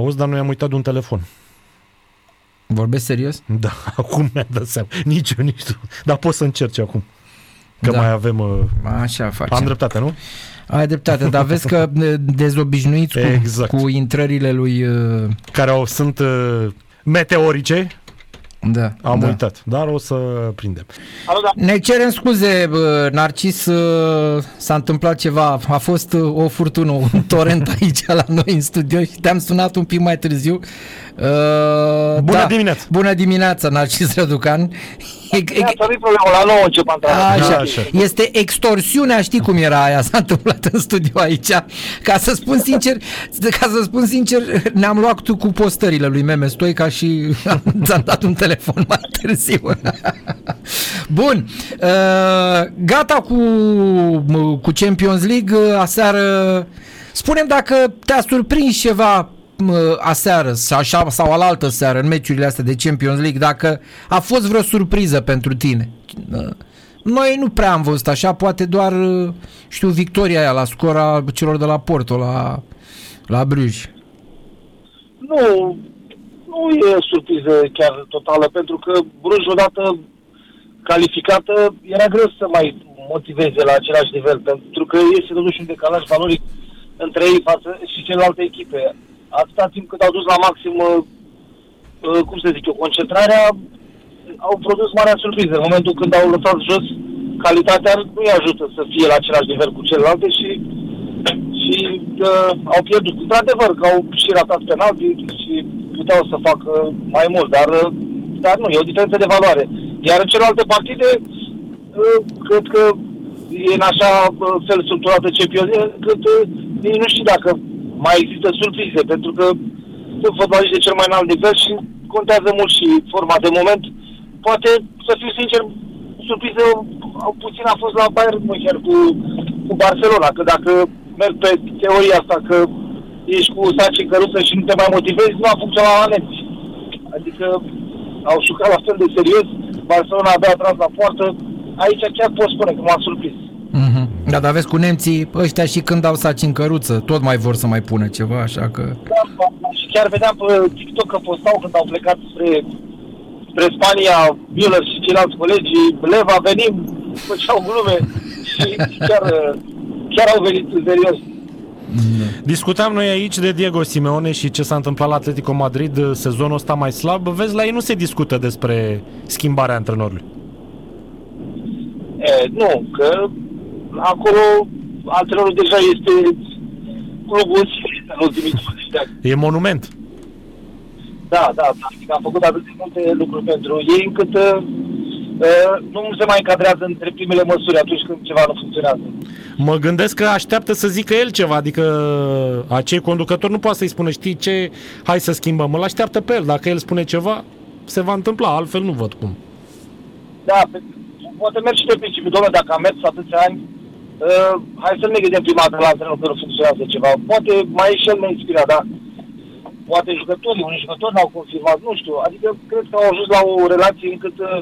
Auzi, dar noi am uitat de un telefon. Vorbesc serios? Da, acum mi-a dat seama. Nici eu, nici tu. Dar poți să încerci acum. Că Da. mai avem... Uh, Așa facem. am dreptate, nu? Ai dreptate, dar vezi că ne dezobișnuiți cu, Exact. cu intrările lui... uh, Care au, sunt uh, meteorice. Da, Am da. uitat. Dar o să prindem. Alo, da. Ne cerem scuze, bă, Narcis, uh, s-a întâmplat ceva, a fost uh, o furtună, un torent aici la noi în studio și te-am sunat un pic mai târziu. Uh, Bună dimineața! Bună dimineața, Narcis Răducan. E- e- Ia, să nu-i problemă, la 9 încep antrenamentul. Așa. Așa. Este extorsiunea, știi cum era aia, s-a întâmplat în studio aici. Ca să spun sincer, ca să spun sincer, ne-am luat tu cu postările lui Meme Stoica și ți-am dat un telefon mai târziu. Bun, uh, gata cu, cu Champions League uh, aseară. Spunem dacă te-a surprins ceva uh, aseară sau așa sau alaltă seară în meciurile astea de Champions League, dacă a fost vreo surpriză pentru tine. Uh, Noi nu prea am văzut așa, poate doar, uh, știu, victoria aia la scora celor de la Porto, la, la Bruges. Nu, nu e surpriză chiar totală, pentru că Bruj odată calificată, era greu să mai motiveze la același nivel, pentru că este totuși un decalaj valoric între ei față și celelalte echipe. Atâta timp cât au dus la maxim, uh, uh, cum să zic eu, concentrarea, au produs marea surpriză. În momentul când au lăsat jos, calitatea nu îi ajută să fie la același nivel cu celelalte și și uh, au pierdut. Într-adevăr că au și ratat penalti și puteau să facă mai mult, dar, uh, dar nu, e o diferență de valoare. Iar în celelalte partide, uh, cred că e în așa uh, fel structurată Champions încât uh, nici nu știu dacă mai există surprize, pentru că sunt fotbaliști de cel mai înalt nivel și contează mult și forma de moment. Poate, să fiu sincer, surpriză au- puțin a fost la Bayern München cu, cu Barcelona, că dacă merg pe teoria asta că ești cu saci în căruță și nu te mai motivezi, nu a funcționat la nemți. Adică au jucat la fel de serios, Barcelona abia a tras la poartă, aici chiar pot spune că m-a surprins. Mm-hmm. Da, dar vezi cu nemții, ăștia și când au saci în căruță, tot mai vor să mai pună ceva, așa că... Da, și chiar vedeam pe TikTok că postau când au plecat spre, spre Spania, Müller și ceilalți colegi, Leva, venim, făceau glume și chiar, chiar au venit în serios. Discutam noi aici de Diego Simeone și ce s-a întâmplat la Atletico Madrid uh, sezonul ăsta mai slab. Vezi, la ei nu se discută despre schimbarea antrenorului. E, nu, că acolo antrenorul deja este clubul în sine în ultimii 20 de ani. E monument. Da, da, practic a făcut atât de multe lucruri pentru ei încât uh, uh, nu se mai încadrează între primele măsuri atunci când ceva nu funcționează. Mă gândesc că așteaptă să zică el ceva, adică acei conducători nu poate să-i spună, știi ce, hai să schimbăm, îl așteaptă pe el, dacă el spune ceva, se va întâmpla, altfel nu văd cum. Da, pe, poate merge și de principiu, domnule, dacă am mers atâția ani, uh, hai să ne gândim prima dată la antrenor că nu funcționează ceva. Poate mai e și el neinspirat, dar poate jucătorii, unii jucători n-au confirmat, nu știu. Adică cred că au ajuns la o relație încât, uh,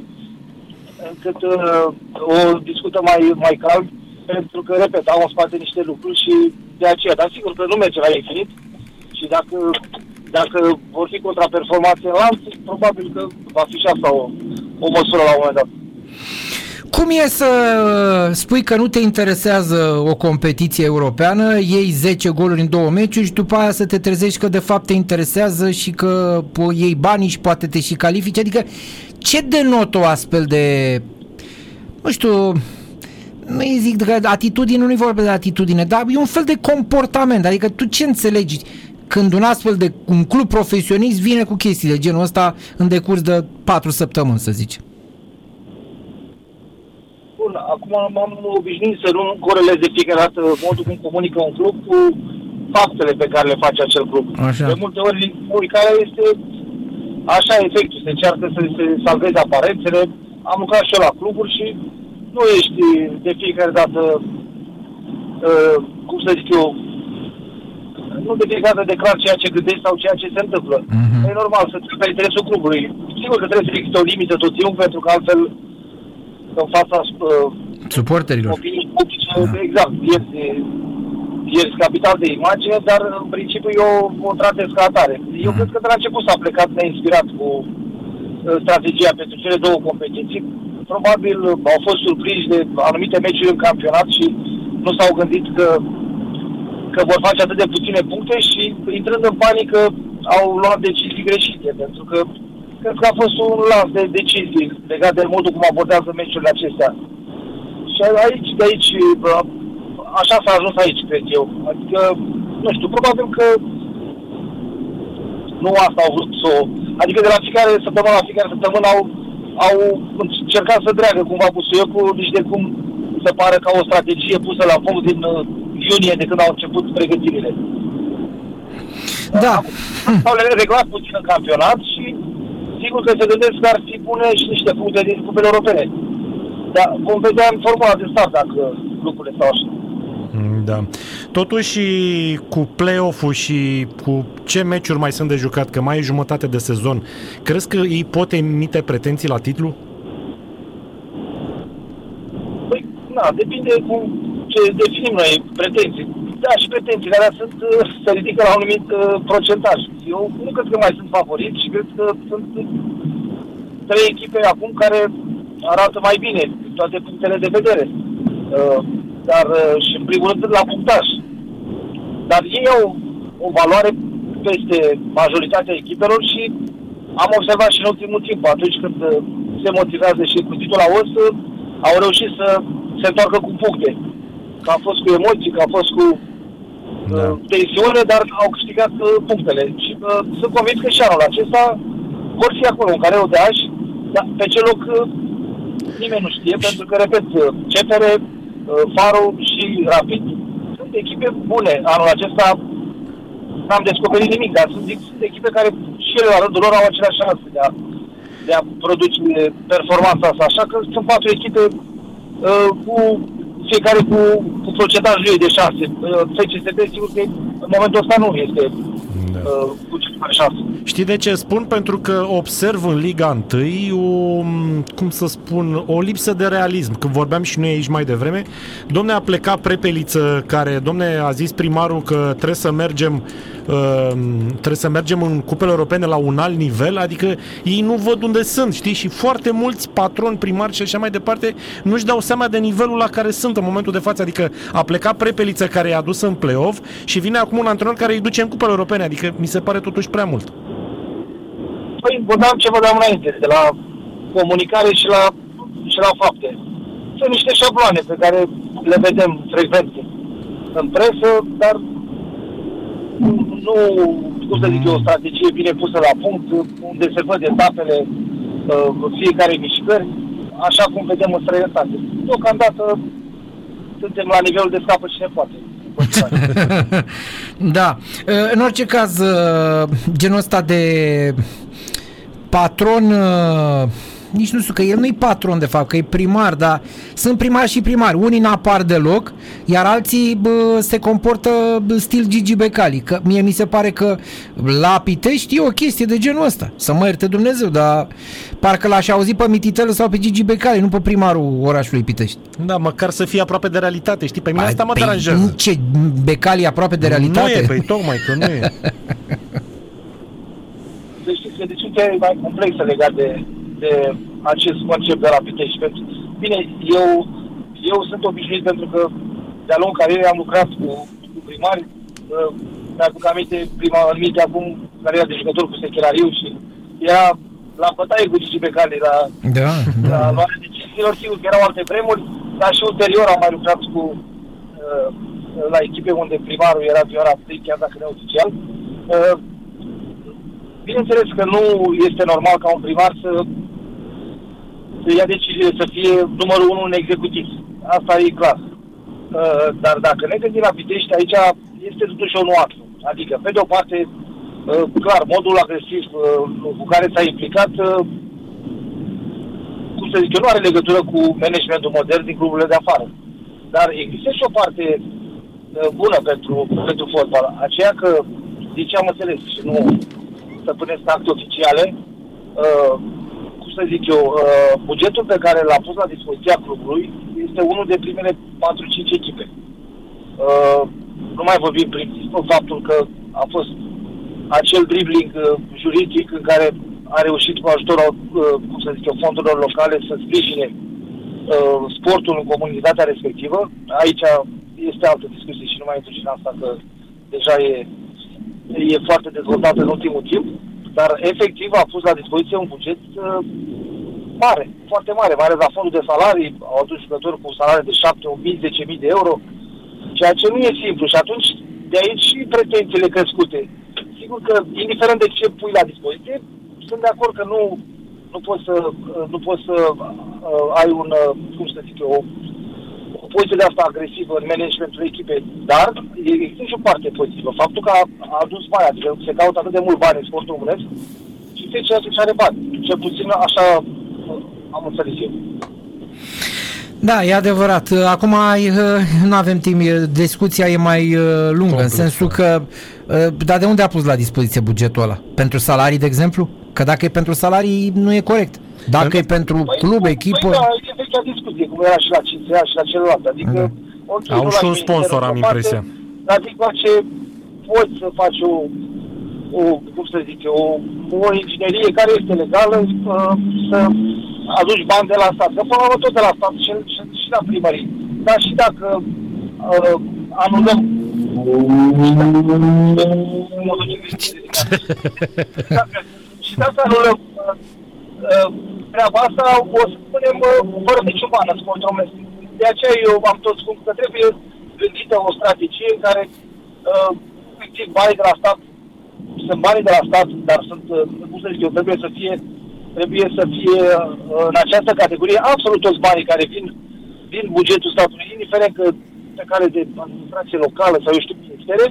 încât uh, o discută mai, mai cald, pentru că, repet, au în spate niște lucruri și de aceea, dar sigur că nu merge la infinit și dacă, dacă vor fi contraperformanțe în lanț, probabil că va fi și asta o, o măsură la un moment dat. Cum e să uh, spui că nu te interesează o competiție europeană, iei 10 goluri în două meciuri și după aia să te trezești că de fapt te interesează și că po- iei banii și poate te și califici? Adică ce denotă o astfel de, nu știu, nu îi zic că atitudine, nu-i vorba de atitudine, dar e un fel de comportament. Adică tu ce înțelegi când un astfel de un club profesionist vine cu chestii de genul ăsta în decurs de patru săptămâni, să zicem? Bun, acum m-am obișnuit să nu corelez de fiecare dată modul cum comunică un club cu faptele pe care le face acel club. Așa. De multe ori comunicarea este așa efectul, se încearcă să se salveze aparențele. Am lucrat și eu la cluburi și nu ești de fiecare dată, uh, cum să zic eu, nu de fiecare dată declar ceea ce gândești sau ceea ce se întâmplă. Mhm. E normal să ții pe interesul clubului. Sigur că trebuie să existe o limită tot timpul, pentru că altfel în fața uh, Suporterilor. opinii publice, exact, pierzi, ești capital de imagine, dar în principiu eu o tratez ca atare. Eu Mhm. cred că de la început s-a plecat neinspirat cu uh, strategia pentru cele două competiții. Probabil uh, au fost surprinși de anumite meciuri în campionat și nu s-au gândit că, că vor face atât de puține puncte și intrând în panică au luat decizii greșite, pentru că cred că a fost un lans de decizii legat de modul cum abordează meciurile acestea. Și aici, de aici, bă, așa s-a ajuns aici, cred eu. Adică, nu știu, probabil că nu asta au vrut să o... Adică de la fiecare săptămână la fiecare săptămână au, au încercat să dreagă cumva busuiocul, nici de cum să pară ca o strategie pusă la punct din uh, iunie, de când au început pregătirile. Da. Au le reglat puțin în campionat și sigur că se gândesc că ar fi bune și niște puncte din cupele europene. Dar vom vedea în formula de start dacă lucrurile stau așa. Mm, Da. Totuși, cu play-off-ul și cu ce meciuri mai sunt de jucat, că mai e jumătate de sezon, crezi că ei pot emite pretenții la titlu? Păi, na, depinde cu ce definim noi pretenții. Da, și pretențiile alea sunt, uh, se ridică la un anumit uh, procentaj. Eu nu cred că mai sunt favoriți și cred că sunt uh, trei echipe acum care arată mai bine din toate punctele de vedere. Uh, dar uh, și în primul rând la punctaj. Dar ei au o valoare peste majoritatea echipelor și am observat și în ultimul timp, atunci când uh, se motivează și cu titlul la os, uh, au reușit să se întoarcă cu puncte. Că a fost cu emoții, că a fost cu Da. uh, tensiune, dar au câștigat uh, punctele. Și uh, sunt convins că și anul acesta vor fi acolo, un careu de ași, dar pe ce loc uh, nimeni nu știe, pentru că, repet, uh, CFR, uh, Faro și Rapid sunt echipe bune. Anul acesta n-am descoperit nimic, dar sunt, sunt echipe care și ele la rândul lor au aceleași șanse de a, de a produce performanța asta. Așa că sunt patru echipe uh, cu fiecare cu, cu procentajul ei de șanse. Uh, FCSB, sigur că în momentul ăsta nu este Da. uh, cu cel mai șanse. Știi de ce spun? Pentru că observ în Liga 1 o, cum să spun, o lipsă de realism. Când vorbeam și noi aici mai devreme, domne a plecat Prepeliță, care, domne, a zis primarul că trebuie să mergem uh, trebuie să mergem în cupele europene la un alt nivel, adică ei nu văd unde sunt, știi? Și foarte mulți patroni, primari și așa mai departe nu-și dau seama de nivelul la care sunt în momentul de față, adică a plecat Prepeliță care i-a dus în play-off și vine acum un antrenor care îi duce în cupele europene, adică mi se pare totuși prea mult. Păi, vorbeam ce vorbeam înainte, de la comunicare și la, și la fapte. Sunt niște șabloane pe care le vedem frecvent în presă, dar nu, cum să zic eu, o strategie bine pusă la punct, unde se văd etapele uh, fiecare mișcări, așa cum vedem în străinătate. Deocamdată suntem la nivelul de scapă cine poate. da. În orice caz, genul ăsta de patron nici nu știu că el nu-i patron de fapt, că e primar, dar sunt primari și primari. Unii n-apar deloc, iar alții bă, se comportă stil Gigi Becali. Că mie mi se pare că la Pitești e o chestie de genul ăsta. Să mă ierte Dumnezeu, dar parcă l-aș auzi pe Mititelu sau pe Gigi Becali, nu pe primarul orașului Pitești. Da, măcar să fie aproape de realitate, știi? Pe mine asta mă Păi, deranjează. Ce, Becali e aproape de realitate? Nu e, păi tocmai că nu e. Să știți că discuția e mai complexă legat de, de acest concept de la Pitești. Pentru, bine, eu, eu sunt obișnuit pentru că de-a lungul carierei am lucrat cu, cu primari. Uh, mi-aduc aminte prima anumite acum cariera de jucător cu Sechelariu și era la bătaie cu Gigi Becali, la, Da, la da. luarea deciziilor. Sigur că erau alte vremuri, dar și ulterior am mai lucrat cu uh, la echipe unde primarul era Viora Raptei, chiar dacă neoficial. Uh, Bineînțeles că nu este normal ca un primar să, să ia decizie să fie numărul unu în executiv. Asta e clar. Uh, Dar dacă ne gândim la Pitești, aici este totuși o nuanță. Adică, pe de o parte, uh, clar, modul agresiv uh, cu care s-a implicat, uh, cum să zic eu, nu are legătură cu managementul modern din cluburile de afară. Dar există și o parte uh, bună pentru, pentru fotbal. Aceea că, din ce am înțeles, și nu să puneți acte oficiale, uh, cum să zic eu, uh, bugetul pe care l-a pus la dispoziția clubului este unul de primele 4-5 echipe. Uh, nu mai vorbim prin faptul că a fost acel dribbling uh, juridic în care a reușit cu ajutorul, uh, cum să zic eu, fondurilor locale să sprijine uh, sportul în comunitatea respectivă. Aici este altă discuție și nu mai intru și în asta că deja e, e foarte dezvoltată în ultimul timp, dar efectiv a pus la dispoziție un buget uh, mare, foarte mare, mai ales la fondul de salarii, au adus jucători cu salarii de 7, 8.000, 10.000 de euro, ceea ce nu e simplu și atunci de aici și pretențiile crescute. Sigur că, indiferent de ce pui la dispoziție, sunt de acord că nu, nu poți să, nu poți să uh, ai un, uh, cum să zic eu, o, o poziție de asta agresivă în managementul echipei, dar există și o parte pozitivă. Faptul că a, a adus bani, adică se caută atât de mult bani în sportul românesc și se ceea ce are bani. Cel puțin așa am înțeles eu. Da, e adevărat. Acum nu avem timp, discuția e mai lungă, Complet, în sensul da. că, dar de unde a pus la dispoziție bugetul ăla? Pentru salarii, de exemplu? Că dacă e pentru salarii, nu e corect. Dacă păi, e pentru păi, club, păi, echipă... Păi, da, e vechea discuție, cum era și la CSA și la celălalt. Adică, da. okay, Au și un sponsor, am impresia. Dar zic, ce poți să faci o, o, cum să zic, o, o inginerie care este legală, să aduci bani de la stat. Că până la urmă tot de la stat și, și, și la primării. Dar și dacă uh, anulăm și dacă anulăm uh, uh, treaba asta, o să spunem uh, fără niciun ban în sport românesc. De aceea eu am tot spus că trebuie gândită o strategie în care uh, efectiv banii de la stat sunt banii de la stat, dar sunt, uh, cum să zic eu, trebuie să fie trebuie să fie uh, în această categorie absolut toți banii care vin din bugetul statului, indiferent că pe care de administrație locală sau eu știu ministere,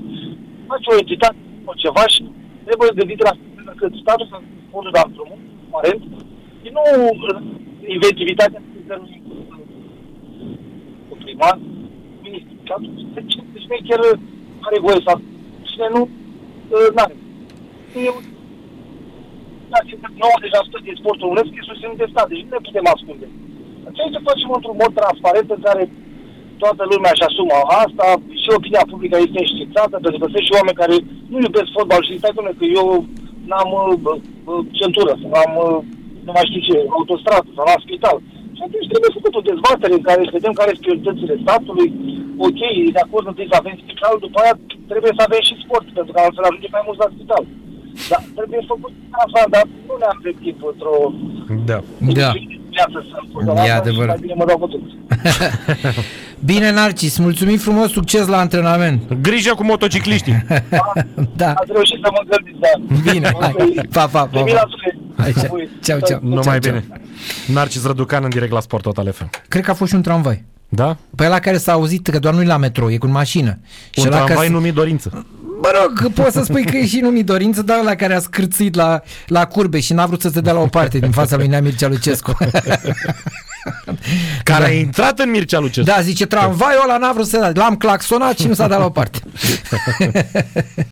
face o entitate sau ceva și trebuie gândit la că statul să fondul de drumul, aparent, și nu uh, inventivitatea cu primar, ministrul, deci, deci nu chiar are voie să cine nu, nu are. E 90% din sportul românesc e susținut de stat, deci nu ne putem ascunde. Trebuie să facem într-un mod transparent în care toată lumea își asumă asta și opinia publică este înștiințată, pentru că sunt și oameni care nu iubesc fotbal și stai că eu n-am uh, uh, centură, sau am, uh, nu mai știu ce, autostradă sau la spital. Și atunci trebuie făcut o dezbatere în care să vedem care sunt prioritățile statului. Ok, de acord întâi să avem spital, după aia trebuie să avem și sport, pentru că altfel ajunge mai mult la spital. Da, trebuie făcut asta, dar nu ne-am timp într-o... Da. Da. E adevărat. Bine, mă dau Bine, Narcis, mulțumim frumos, succes la antrenament. Grijă cu motocicliștii. da. Ați reușit să mă gândiți, da. Bine, hai. Pa, pa, pa. pa. Ceau, ceau. Numai bine. Narcis Răducan în direct la Sport Total FM. Cred că a fost și un tramvai. Da? Păi la care s-a auzit că doar nu e la metro, e cu mașină. Un și tramvai că... numit dorință. Mă rog, poți să spui că e și numit dorință, dar la care a scârțit la, la curbe și n-a vrut să se dea la o parte din fața lui Nea Mircea Lucescu. care da. a intrat în Mircea Lucescu. Da, zice, tramvaiul ăla n-a vrut să se dea. L-am claxonat și nu s-a dat la o parte.